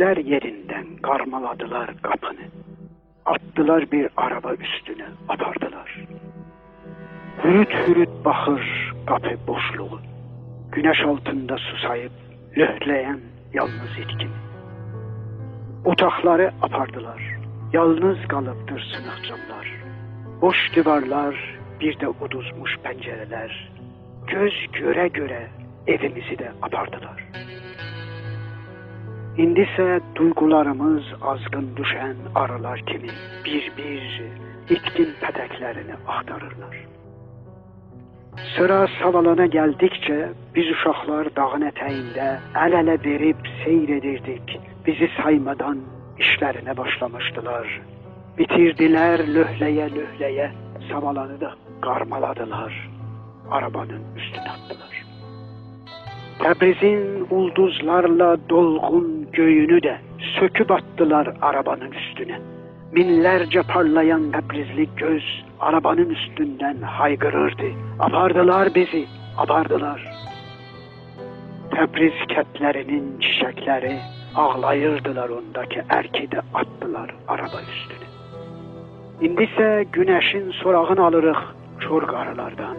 Söktüler yerinden, karmaladılar kapını. Attılar bir araba üstüne, apardılar. Hürüt hürüt bakır kapı boşluğu. Güneş altında susayıp löhleyen yalnız itkini. Otaqları apardılar. Yalnız qalıbdır sınıq camlar. Boş divarlar, bir də uduzmuş pəncərələr. Göz görə-görə evimizi də apardılar. İndisə duygularımız azğın düşən arılar kimi bir-bir itkin pətəklərini axtarırlar. Sıra savalana gəldikcə biz uşaqlar dağın ətəyində əl-ələ verib seyr edirdik. Bizi saymadan işlərinə başlamışdılar. Bitirdilər löhləyə löhləyə savalanı da qarmaladılar. Arabanın üstünə atdılar. Tebriz'in ulduzlarla dolgun göğünü de söküp attılar arabanın üstüne. Binlerce parlayan Tebrizli göz arabanın üstünden haygırırdı. Abardılar bizi, abardılar. Tebriz ketlerinin çiçekleri ağlayırdılar ondaki erki attılar araba üstüne. İndise güneşin sorağını alırıq çor qarılardan.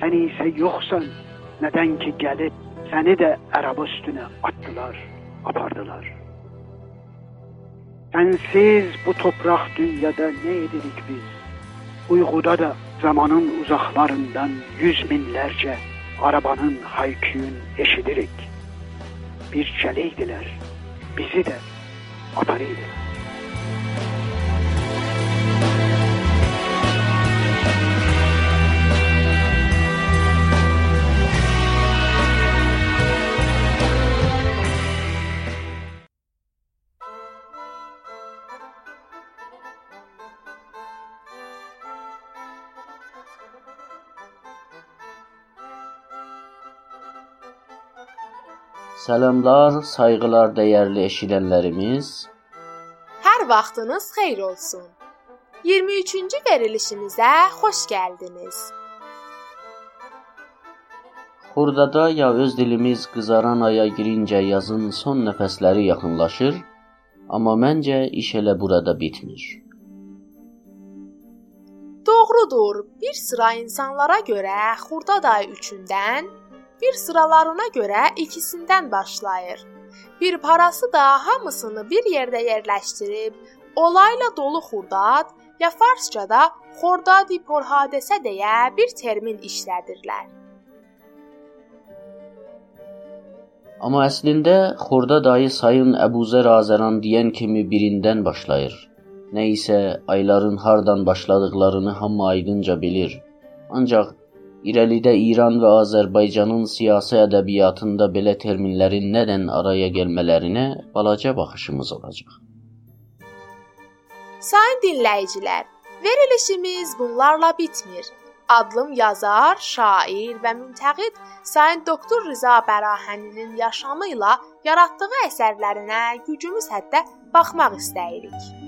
Sən isə nədən ki gəlib səni də araba üstünə atdılar, apardılar. Sensiz bu toprak dünyada ne edirik biz? Uyguda da zamanın uzaklarından yüz binlerce arabanın hayküyün eşidirik. Bir çeleydiler, bizi de atarıydılar. Salamlar, sayğılar dəyərli eşidənlərimiz. Hər vaxtınız xeyir olsun. 23-cü verilişimizə xoş gəldiniz. Xurdada ya öz dilimiz qızaran aya girincə yazın son nəfəsləri yaxınlaşır, amma məncə iş elə burada bitmir. Doğrudur. Bir sıra insanlara görə Xurdad ayı 3-dən bir sıralarına görə ikisindən başlayır. Bir parası da hamısını bir yerdə yerləşdirib olayla dolu xurdad ya farsçada xordadi porhadesə deyə bir termin işlədirlər. Amma əslində xurda dayı sayın Əbuzər Azəran deyən kimi birindən başlayır. Nə isə ayların hardan başladıqlarını hamı aydınca bilir. Ancaq İrəlidə İran və Azərbaycanın siyasi ədəbiyyatında belə terminlərin nədən araya gəlmələrinə balaca baxışımız olacaq. Sayın dinləyicilər, verilişimiz bunlarla bitmir. Adlım yazar, şair və müntəqid Sayın Doktor Rza Bərahəninin yaşamı ilə yaratdığı əsərlərinə gücümüz həddə baxmaq istəyirik.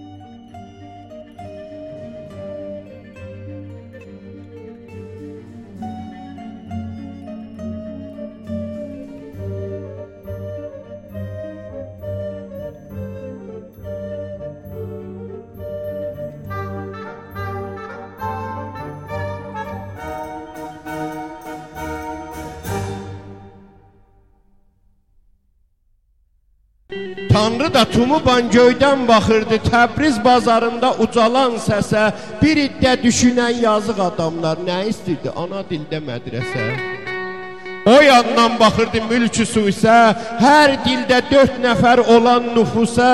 Tanrı da tumuban göydən baxırdı. Təbriz bazarında ucalan səsə Bir iddə düşünən yazıq adamlar nə istirdi ana dildə mədrəsə. O yandan baxırdı mülkü su isə Hər dildə dörd nəfər olan nüfusə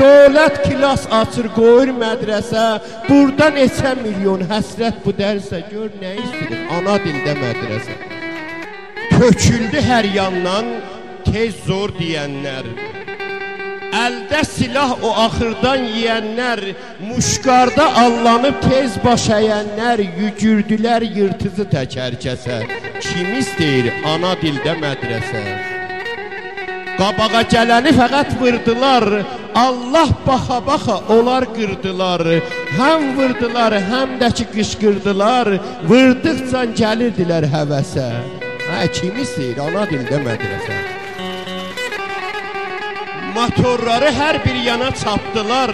Dövlət kilas açır qoyur mədrəsə. Burada neçə milyon həsrət bu dərsə Gör nə istirir ana dildə mədrəsə. Töküldü hər yandan tez zor deyənlər Əldə silah o axırdan yeyənlər, muşqarda allanıb tez baş əyənlər, yügürdülər yırtıcı təkərkəsə. Kim istəyir ana dildə mədrəsə? Qabağa gələni fəqət vurdular, Allah baxa-baxa onlar qırdılar. Həm vurdular, həm də ki qışqırdılar, vurduqca gəlirdilər həvəsə. Hə, kim istəyir ana dildə mədrəsə? Motorları hər bir yana çapdılar.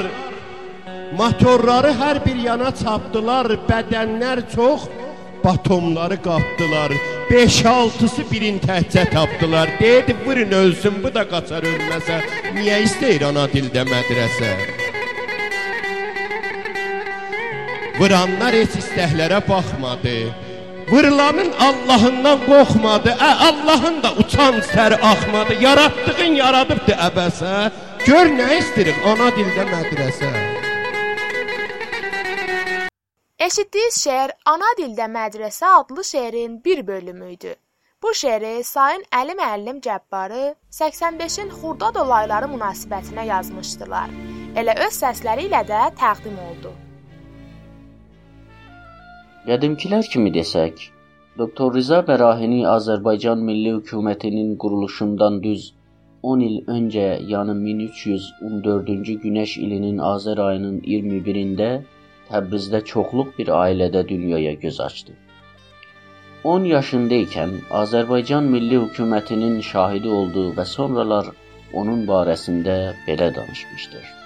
Motorları hər bir yana çapdılar. Bədənlər çox batomları qapdılar. 5-6-sı birin təhcə tapdılar. Dedi, vurun ölsün, bu da qaçar ölməsə. Niyə istəyir ana dildə mədrəsə? Vuranlar heç istəklərə baxmadı. Vırılanın Allahından qorxmadı. Ə, Allahın da uçan sər axmadı. Yaratdığın yaradıbdı əbəsə. Gör nə istəyirik ana dildə mədrəsə. Eşitdiyiniz şeir Ana dildə mədrəsə adlı şeirin bir bölümü idi. Bu şeiri Sayın Əli müəllim Cəbbarı 85-in Xurdad olayları münasibətinə yazmışdılar. Elə öz səsləri ilə də təqdim oldu. Qədimkilər kimi desək, Doktor Rza Bərahini Azərbaycan Milli Hökumətinin quruluşundan düz 10 il öncə, yəni 1314-cü Günəş ilinin Azər ayının 21-də Təbrizdə çoxluq bir ailədə dünyaya göz açdı. 10 yaşında ikən Azərbaycan Milli Hökumətinin şahidi oldu və sonralar onun barəsində belə danışmışdır.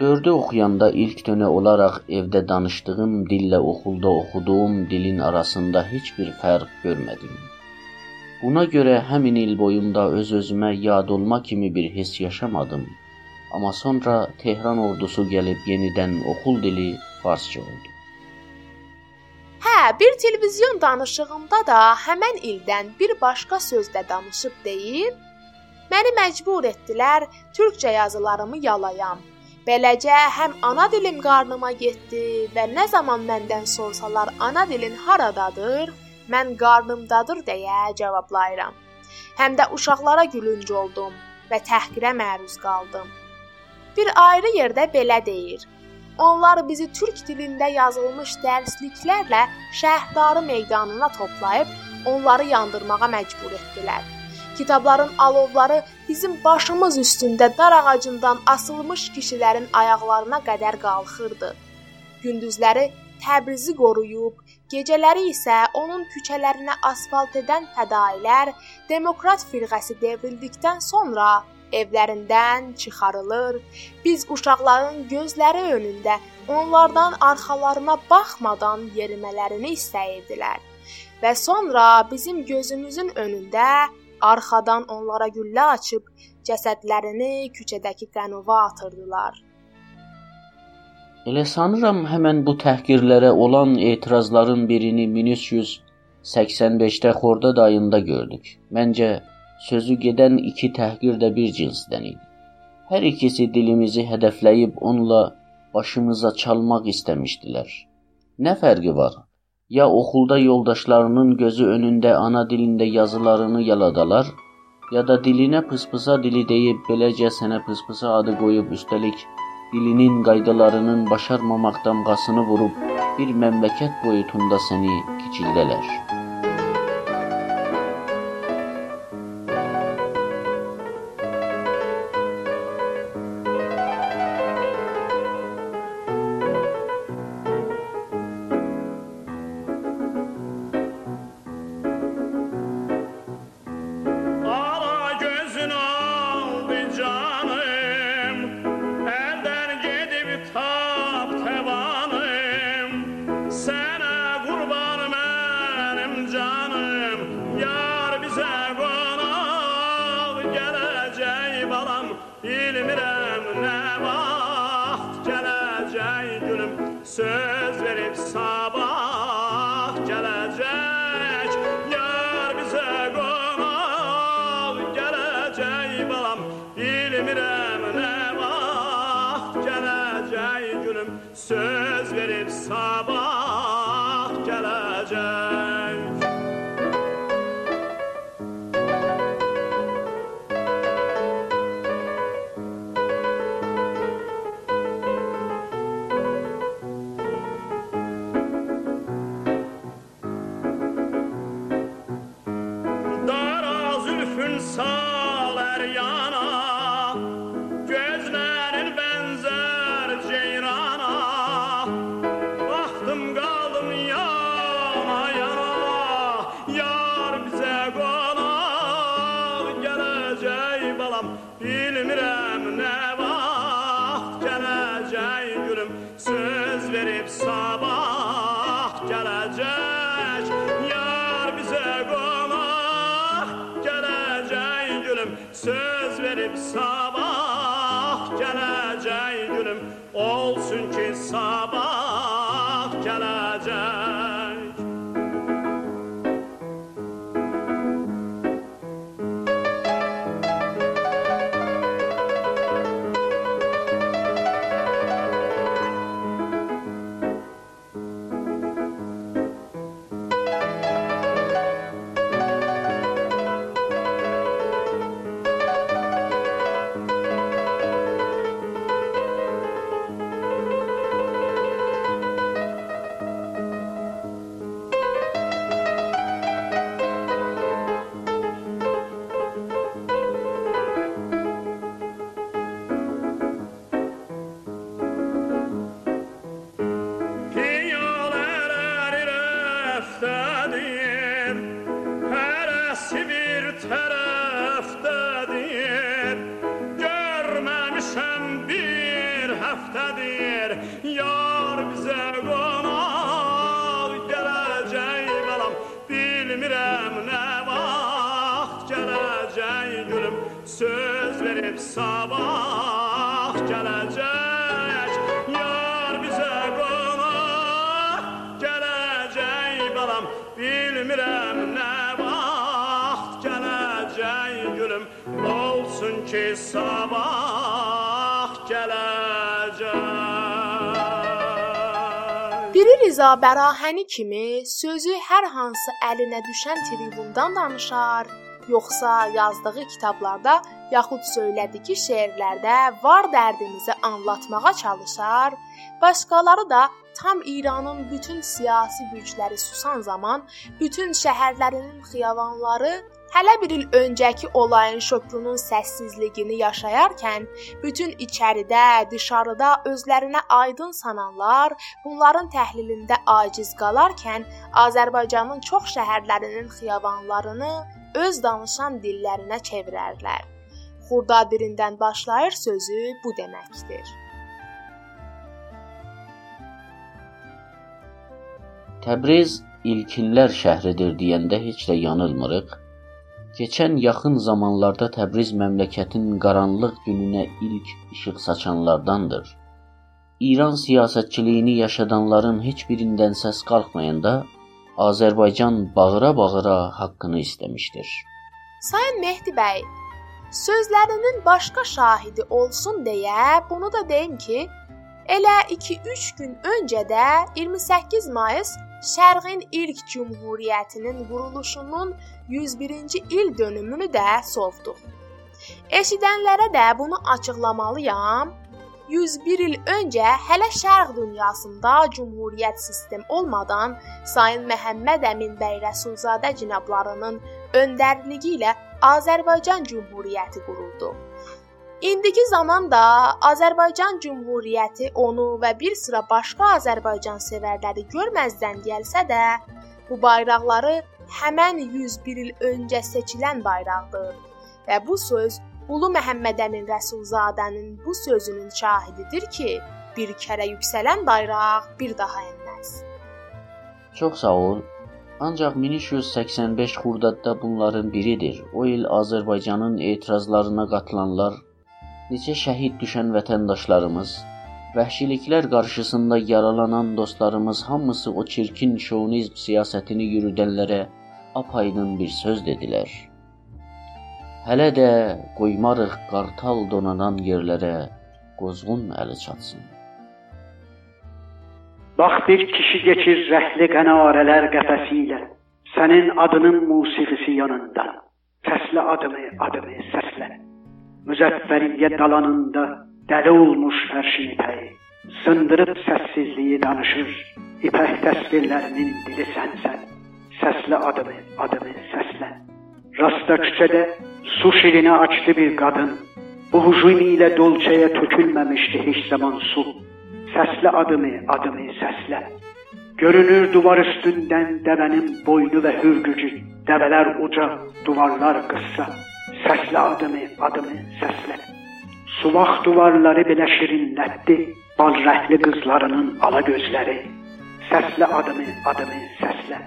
Dördü oxuyanda ilk dönə olaraq evdə danışdığım dillə oxulda oxuduğum dilin arasında heç bir fərq görmədim. Buna görə həmin il boyunda öz-özümə yad olma kimi bir hiss yaşamadım. Amma sonra Tehran ordusu gəlib yenidən oxul dili farsça oldu. Hə, bir televizyon danışığında da həmin ildən bir başqa sözdə danışıb deyir, məni məcbur etdilər türkcə yazılarımı yalayam. Beləcə həm ana dilim qarnıma getdi və nə zaman məndən sorsalar ana dilin haradadır, mən qarnımdadır deyə cavablayıram. Həm də uşaqlara gülünc oldum və təhqirə məruz qaldım. Bir ayrı yerdə belə deyir: Onlar bizi türk dilində yazılmış dərsliklərlə şəhərdarı meydanına toplayıb onları yandırmağa məcbur etdilər. Kitabların alovları bizim başımız üstündə dar ağacından asılmış kişilərin ayaqlarına qədər qalxırdı. Gündüzləri Təbrizi qoruyub, gecələri isə onun küçələrinə asfalt edən fədailər demokrat firqəsi devrildikdən sonra evlərindən çıxarılır. Biz uşaqların gözləri önündə onlardan arxalarına baxmadan yerimələrini istəyirdilər. Və sonra bizim gözümüzün önündə Arxadan onlara güllə açıb cəsədlərini küçədəki qənuva atırdılar. Elə sanıram həmin bu təhqirlərə olan etirazların birini 1385-də Xordad ayında gördük. Məncə sözü gedən iki təhqir də bir cinsdən idi. Hər ikisi dilimizi hədəfləyib onunla başımıza çalmaq istəmişdilər. Nə fərqi var? Ya okulda yoldaşlarının gözü önündə ana dilində yazılarını yaladalar, ya da dilinə pıspısa dili deyib beləcə sənə pıspısa adı qoyub üstəlik dilinin qaydalarının başarmamaq damğasını vurub bir məmləkət boyutunda səni kiçildələr. bilmirəm nə vaxt gələcək günüm söz verib sabah söz verib sabah gələcək gülüm. Olsun ki sabah rəftədir, hərəsi bir tərəfdədir. Görməmişəm bir həftədir, yar bizə qonaq gələcək balam. Bilmirəm nə vaxt gələcək gülüm, söz verib sabah sabah gələcək. Biri Rıza Bərahəni kimi sözü hər hansı əlinə düşən tribundan danışar, yoxsa yazdığı kitablarda yaxud söylədiyi şeirlərdə var dərdimizi anlatmağa çalışar, başqaları da tam İranın bütün siyasi gücləri susan zaman bütün şəhərlərinin xiyabanları hələ bir il öncəki olayın şokunun səssizliyini yaşayarkən bütün içəridə, dışarıda özlərinə aydın sananlar bunların təhlilində aciz qalarkən Azərbaycanın çox şəhərlərinin xiyabanlarını öz danışan dillərinə çevirərlər. Xurda birindən başlayır sözü bu deməkdir. Təbriz ilkinlər şəhridir deyəndə heç də yanılmırıq. Keçən yaxın zamanlarda Təbriz məmləkətin qaranlıq gününə ilk işıq saçanlardandır. İran siyasətçiliyini yaşadanların heç birindən səs qalxmayanda Azərbaycan bağıra-bağıra haqqını istəmişdir. Sayın Mehdi bəy, sözlərinin başqa şahidi olsun deyə bunu da deyim ki, elə 2-3 gün öncə də 28 mayıs Şərqin ilk cümhuriyyətinin quruluşunun 101-ci il dönümünü də sovduq. Eşidənlərə də bunu açıqlamalıyam. 101 il öncə hələ Şərq dünyasında cümhuriyyət sistem olmadan Sayın Məhəmməd Əmin bəy Rəsulzadə cənablarının öndərliyi ilə Azərbaycan Cümhuriyyəti quruldu. İndiki zamanda Azərbaycan Cümhuriyyəti onu və bir sıra başqa Azərbaycan sevərləri görməzdən gəlsə də, bu bayraqları həmən 101 il öncə seçilən bayraqdır və bu söz Ulu Məhəmməd Əmin Rəsulzadənin bu sözünün şahididir ki, bir kərə yüksələn bayraq bir daha enməz. Çox sağ ol. Ancaq 1385 Xurdadda bunların biridir. O il Azərbaycanın etirazlarına qatılanlar, neçə şəhid düşən vətəndaşlarımız, vəhşiliklər qarşısında yaralanan dostlarımız hamısı o çirkin şovinizm siyasətini yürüdənlərə apaydın bir söz dedilər. Hələ də qoymarıq qartal donanan yerlərə qozğun əli çatsın. Bax bir kişi keçir rəhli qənarələr qəfəsi ilə. Sənin adının musiqisi yanında. Səslə adımı, adımı səslə. Müzəffəriyyə dalanında dəli olmuş fərşin ipəyi. Sındırıb səssizliyi danışır. İpək təsvirlərinin dili sənsən. Səslə adımı, adımı səslə. Rasta küçədə su şirini açdı bir qadın. Bu hücum ilə dolçaya tökülməmişdi heç zaman su. Səslə adımı, adımı səslə. Görünür duvar üstündən dəvənin boynu və hürgücü. Dəvələr uca, duvarlar qıssa. Səslə adımı, adımı səslə. Suvaq duvarları belə şirinlətdi, bal rəhli qızlarının ala gözləri. Səslə adımı, adımı səslə.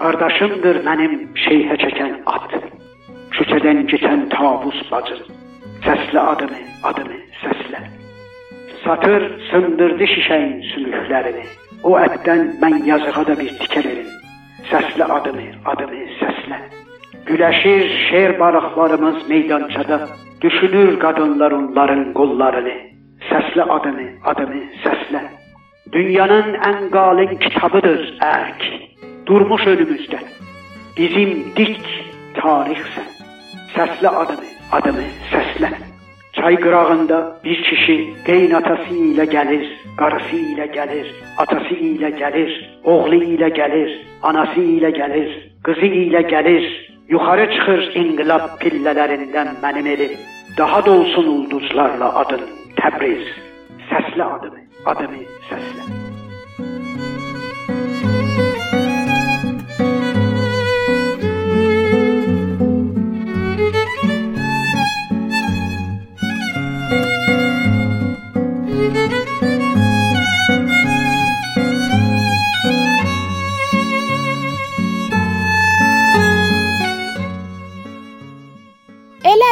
Qardaşımdır mənim şeyhə çəkən at. Küçədən keçən tavus bacı. Səslə adımı, adımı səslə. Satır sındırdı şişəyin sümüklərini. O ətdən mən yazığa da bir tikə verin. Səslə adımı, adımı səslə. Güləşir şer balıqlarımız meydançada, düşünür qadınlar onların qollarını. Səslə adımı, adımı səslə. Dünyanın ən qalin kitabıdır ərk. Durmuş önümüzdə. Bizim dik tarixsən. Səslə adımı, adımı səslə. Çay qırağında bir kişi qeynatası ilə gəlir, qarısı ilə gəlir, atası ilə gəlir, oğlu ilə gəlir, anası ilə gəlir, qızı ilə gəlir. Yuxarı çıxır inqilab pillələrindən mənim elim. Daha dolsun ulduzlarla adın Təbriz. Səslə adımı, adımı səslə.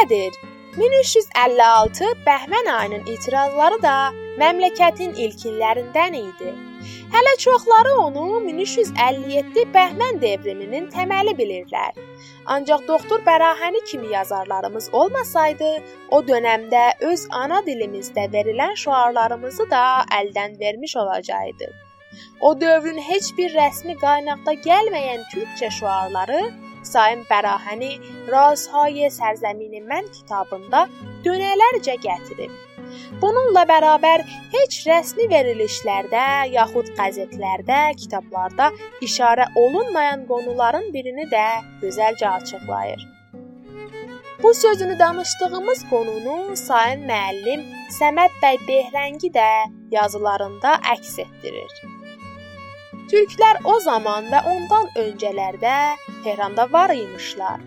Elədir. 1356 Bəhmən ayının etirazları da məmləkətin ilkinlərindən idi. Hələ çoxları onu 1357 Bəhmən devriminin təməli bilirlər. Ancaq doktor Bərahəni kimi yazarlarımız olmasaydı, o dövrdə öz ana dilimizdə verilən şüarlarımızı da əldən vermiş olacaqdı. O dövrün heç bir rəsmi qaynaqda gəlməyən türkçə şüarları Saim Bərahəni Razhay Sərzəmini Mən kitabında dönələrcə gətirib. Bununla bərabər heç rəsmi verilişlərdə yaxud qəzetlərdə, kitablarda işarə olunmayan qonuların birini də gözəlcə açıqlayır. Bu sözünü danışdığımız qonunu Saim müəllim Səməd bəy Behrəngi də yazılarında əks etdirir. Türklər o zaman və ondan öncələrdə Tehranda var imişlər.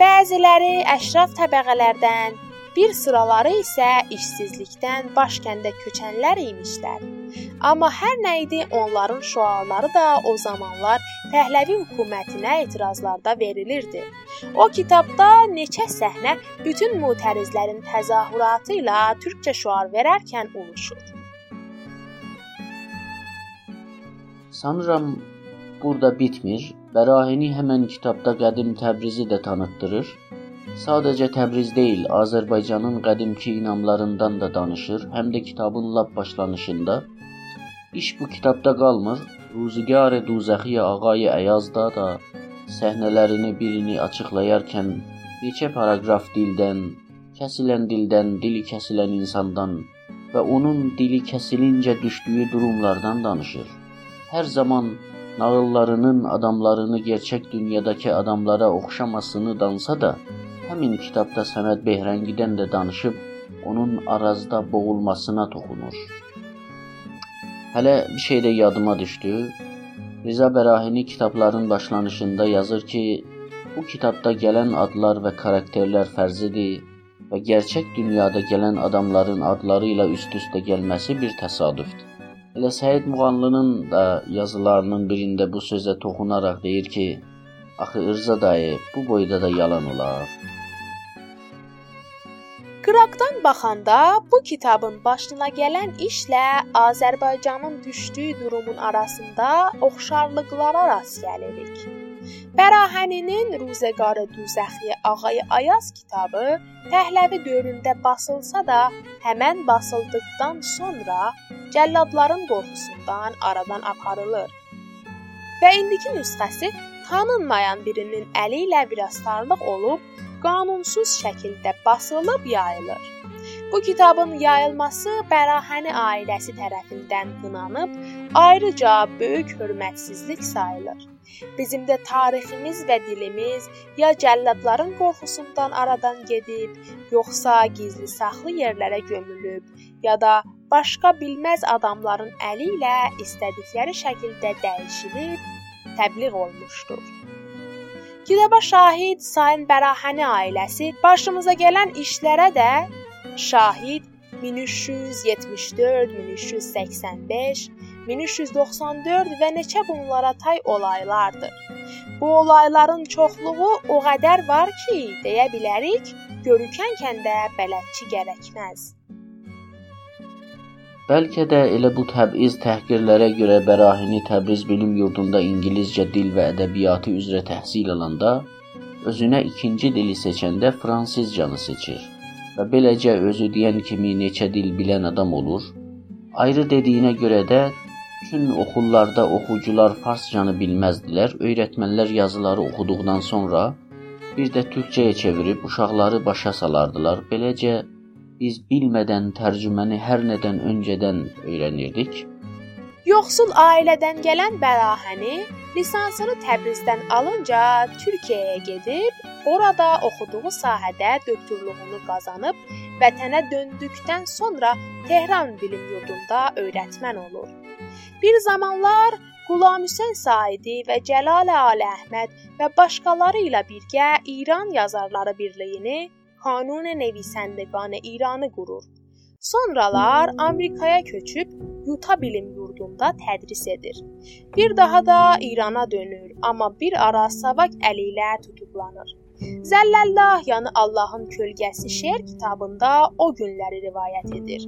Bəziləri əşraf təbəqələrdən, bir sıraları isə işsizlikdən başkəndə köçənlər imişlər. Amma hər nə idi, onların şüarları da o zamanlar Pəhləvi hökumətinə etirazlarda verilirdi. O kitabda neçə səhnə bütün mütərizlərin təzahüratı ilə türkçə şüar verərkən oluşur. Sanıram burada bitmir. Bərahini həmən kitabda qədim Təbrizi də tanıtdırır. Sadəcə Təbriz deyil, Azərbaycanın qədimki inamlarından da danışır, həm də kitabın lap başlanışında. İş bu kitabda qalmır. Ruzigar-ı Duzəxi Ağay Əyazda da səhnələrini birini açıqlayarkən neçə paraqraf dildən, kəsilən dildən, dili kəsilən insandan və onun dili kəsilincə düşdüyü durumlardan danışır hər zaman nağıllarının adamlarını gerçək dünyadakı adamlara oxşamasını dansa da, həmin kitabda Səməd Behrəngidən də danışıb onun arazda boğulmasına toxunur. Hələ bir şey də yadıma düşdü. Riza Bərahini kitabların başlanışında yazır ki, bu kitabda gələn adlar və karakterlər fərzidir və gerçək dünyada gələn adamların adları ilə üst-üstə gəlməsi bir təsadüfdür. Elə Səid Muğanlının da yazılarının birində bu sözə toxunaraq deyir ki, axı Irza dayı bu boyda da yalan olar. Qıraqdan baxanda bu kitabın başına gələn işlə Azərbaycanın düşdüyü durumun arasında oxşarlıqlara rast gəlirik. Bərahəninin Ruzəqarı Düzəxi Ağayı Ayaz kitabı Pəhləvi dövründə basılsa da, həmən basıldıqdan sonra cəlladların qorxusundan aradan aparılır. Və indiki nüsxəsi tanınmayan birinin əli ilə virastarlıq olub, qanunsuz şəkildə basılıb yayılır. Bu kitabın yayılması Bərahəni ailəsi tərəfindən qınanıb, ayrıca böyük hörmətsizlik sayılır. Bizim də tariximiz və dilimiz ya cəlladların qorxusundan aradan gedib, yoxsa gizli saxlı yerlərə gömülüb, ya da başqa bilməz adamların əli ilə istədikləri şəkildə dəyişilib təbliğ olmuşdur. Kitaba şahid Sayın Bərahəni ailəsi başımıza gələn işlərə də şahid 1374, 1385, 1394 və neçə bunlara tay olaylardır. Bu olayların çoxluğu o qədər var ki, deyə bilərik, görükən kəndə bələdçi gərəkməz. Bəlkə də elə bu təbiz təhqirlərə görə Bərahini Təbriz Bilim Yurdunda ingiliscə dil və ədəbiyyatı üzrə təhsil alanda özünə ikinci dili seçəndə fransızcanı seçir və beləcə özü deyən kimi neçə dil bilən adam olur. Ayrı dediyinə görə də bütün oxullarda oxucular farscanı bilməzdilər. Öyrətmənlər yazıları oxuduqdan sonra bir də türkçəyə çevirib uşaqları başa salardılar. Beləcə biz bilmədən tərcüməni hər nədən öncədən öyrənirdik. Yoxsul ailədən gələn Bəlahəni lisansını Təbrizdən alınca Türkiyəyə gedib Orada oxuduğu sahədə doktorluğunu qazanıb, vətənə döndükdən sonra Tehran Bilim Yurdunda öyrətmən olur. Bir zamanlar Qulam Hüseyn Saidi və Cəlal Ali Əhməd və başqaları ilə birgə İran Yazarları Birliyini Kanun Nevisəndəqan İranı qurur. Sonralar Amerikaya köçüb Yuta Bilim Yurdunda tədris edir. Bir daha da İrana dönür, amma bir ara Savak əli ilə tutuklanır. Zəllallah, yəni Allahın kölgəsi şeir kitabında o günləri rivayət edir.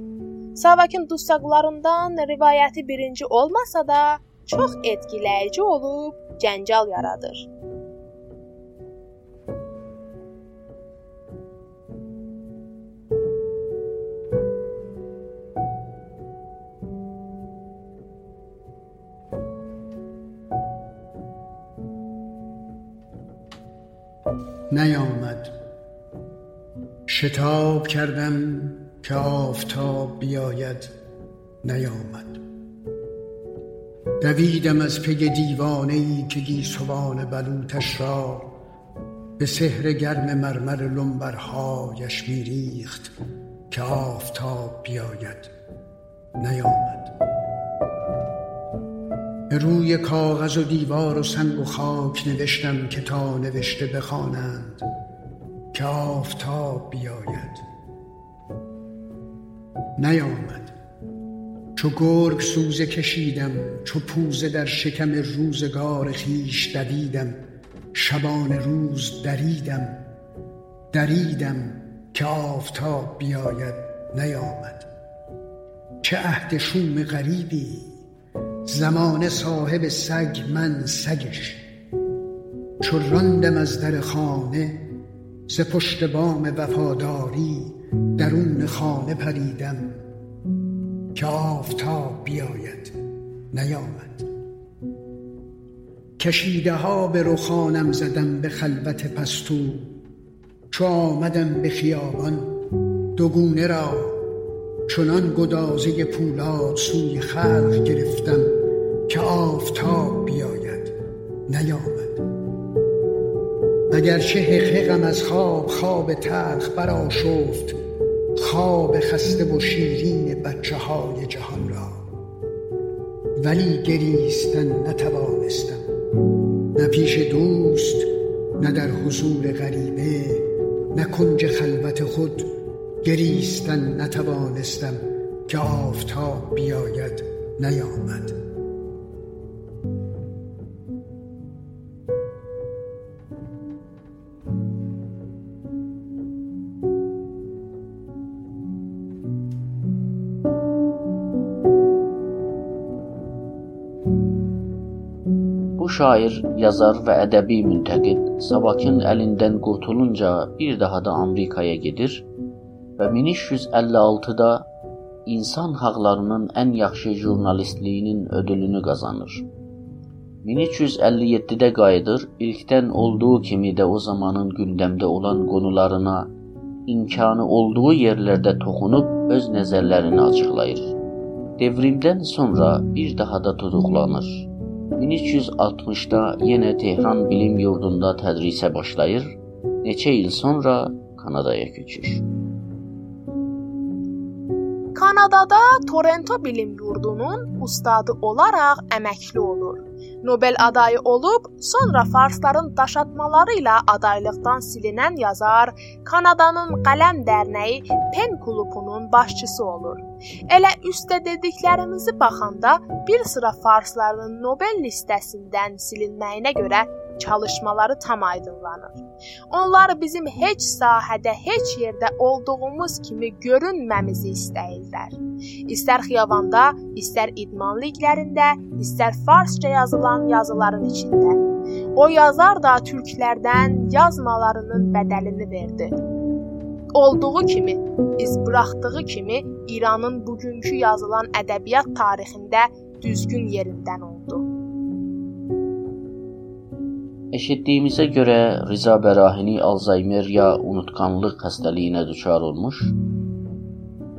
Savakın dustaqlarından rivayəti birinci olmasa da, çox etkiləyici olub cəncal yaradır. نیامد. شتاب کردم که آفتاب بیاید. نیامد. دویدم از پی دیوانه ای که گیسوان بلوتش را به سحر گرم مرمر لنبرهایش میریخت که آفتاب بیاید. نیامد. روی کاغذ و دیوار و سنگ و خاک نوشتم که تا نوشته بخوانند که آفتاب بیاید. نیامد. چو گرگ سوزه کشیدم چو پوزه در شکم روزگار خیش دویدم شبان روز دریدم دریدم که آفتاب بیاید. نیامد. چه عهد شوم غریبی! زمانه صاحب سگ من سگش. چو راندم از در خانه ز پشت بام وفاداری درون خانه پریدم که آفتاب بیاید نیامد. کشیده ها به رخانم زدم به خلوت پستو چو آمدم به خیابان دوگونه را چنان گدازه پولاد سوی خلق گرفتم که آفتاب بیاید نیامد. چه حقحقم از خواب خواب تلخ برآشفت خواب خسته و شیرین بچه های جهان را. ولی گریستن نتوانستم. نه پیش دوست نه در حضور غریبه نه کنج خلوت خود گریستن نتوانستم که آفتاب بیاید نیامد şair, yazar və ədəbi müntəqid Sabakın əlindən qurtulunca bir daha da Amerikaya gedir və 1356-da insan haqlarının ən yaxşı jurnalistliyinin ödülünü qazanır. 1357-də qayıdır, ilkdən olduğu kimi də o zamanın gündəmdə olan qonularına imkanı olduğu yerlərdə toxunub öz nəzərlərini açıqlayır. Devrimdən sonra bir daha da tutuqlanır. 1360-da yenə Tehran Bilim Yurdunda tədrisə başlayır. Neçə il sonra Kanadaya köçür. Kanadada Toronto Bilim Yurdunun ustadı olaraq əməkli olur. Nobel adayı olub, sonra farsların daşatmaları ilə adaylıqdan silinən yazar Kanadanın Qələm Dərnəyi Pen klupunun başçısı olur. Elə üstə dediklərimizi baxanda bir sıra farsların Nobel listəsindən silinməyinə görə çalışmaları tam aydınlanır. Onlar bizim heç sahədə, heç yerdə olduğumuz kimi görünməmizi istəyirlər. İstər xiyabanda, istər idman liqlərində, istər farsça yazılan yazıların içində. O yazar da türklərdən yazmalarının bədəlini verdi. Olduğu kimi, iz buraxdığı kimi İranın bugünkü yazılan ədəbiyyat tarixində düzgün yerindən oldu. Eşitdiyimizə görə Riza Bərahini Alzaymer ya unutqanlıq xəstəliyinə düçar olmuş.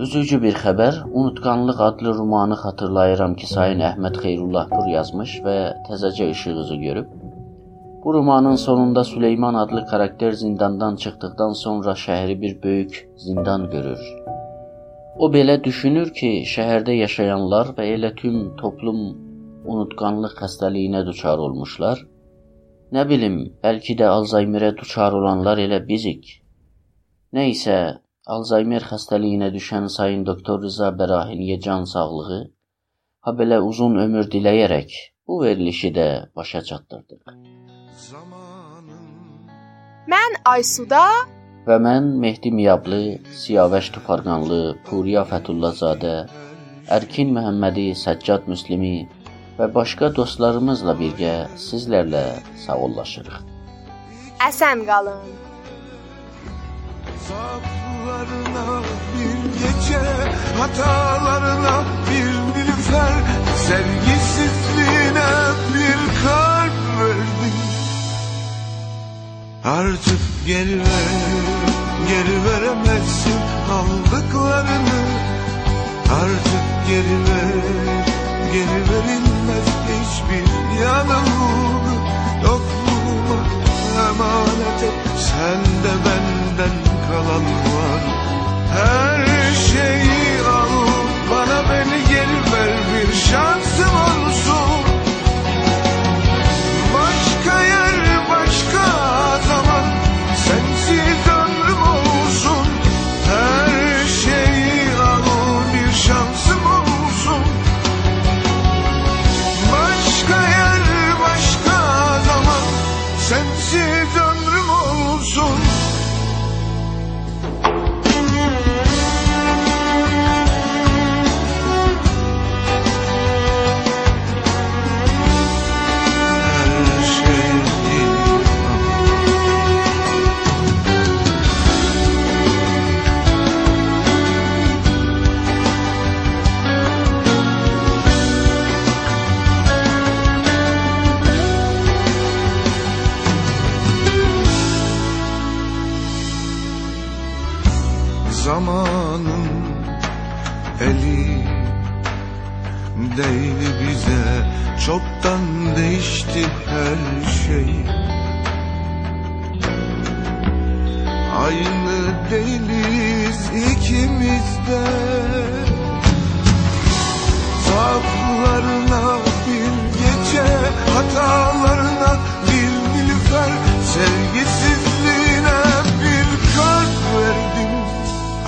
Üzücü bir xəbər, Unutqanlıq adlı romanı xatırlayıram ki, Sayın Əhməd Xeyrullahpur yazmış və təzəcə işıq üzü görüb. Bu romanın sonunda Süleyman adlı karakter zindandan çıxdıqdan sonra şəhəri bir böyük zindan görür. O belə düşünür ki, şəhərdə yaşayanlar və elə tüm toplum unutqanlıq xəstəliyinə düçar olmuşlar Nə bilim, bəlkə də Alzaymerə düçar olanlar elə bizik. Nə isə Alzaymer xəstəliyinə düşən sayın doktor Rıza Bərahiniyə can sağlığı, ha belə uzun ömür diləyərək bu verilişi də başa çatdırdıq. Mən Aysuda və mən Mehdi Miyablı, Siyavəş Tufarqanlı, Puriya Fətullazadə, Ərkin Məhəmmədi, Səccad Müslimi və başqa dostlarımızla birgə sizlərlə sağollaşırıq. Əsən qalın. Zaaflarına bir gece, hatalarına bir nilüfer, sevgisizliğine bir kalp verdin. Artık geri ver, geri veremezsin aldıklarını. Artık geri ver, geri verilmez hiçbir yanılgı Yokluğuma emanet et Sen de benden kalan var. Her şeyi al Bana beni geri ver Bir şansım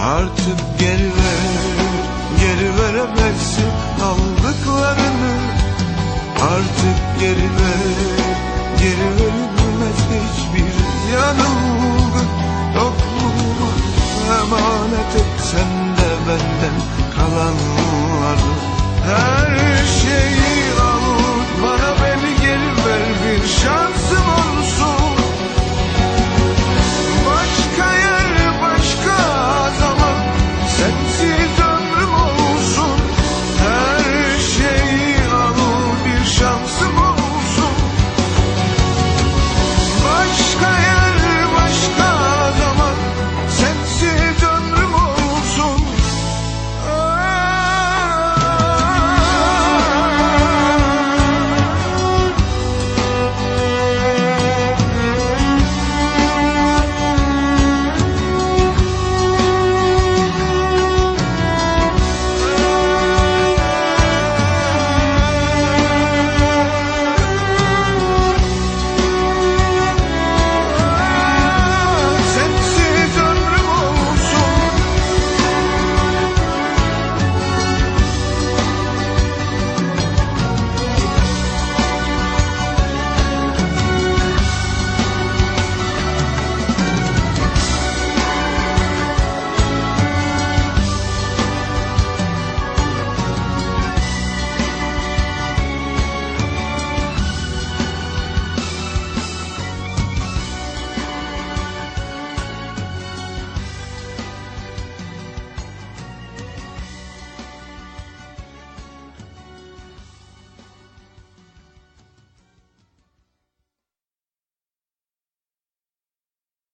Artık geri ver, geri veremezsin aldıklarını. Artık geri ver, geri verilmez hiçbir yanılgı Topluma emanet et sen de benden kalanları. Her şeyi al.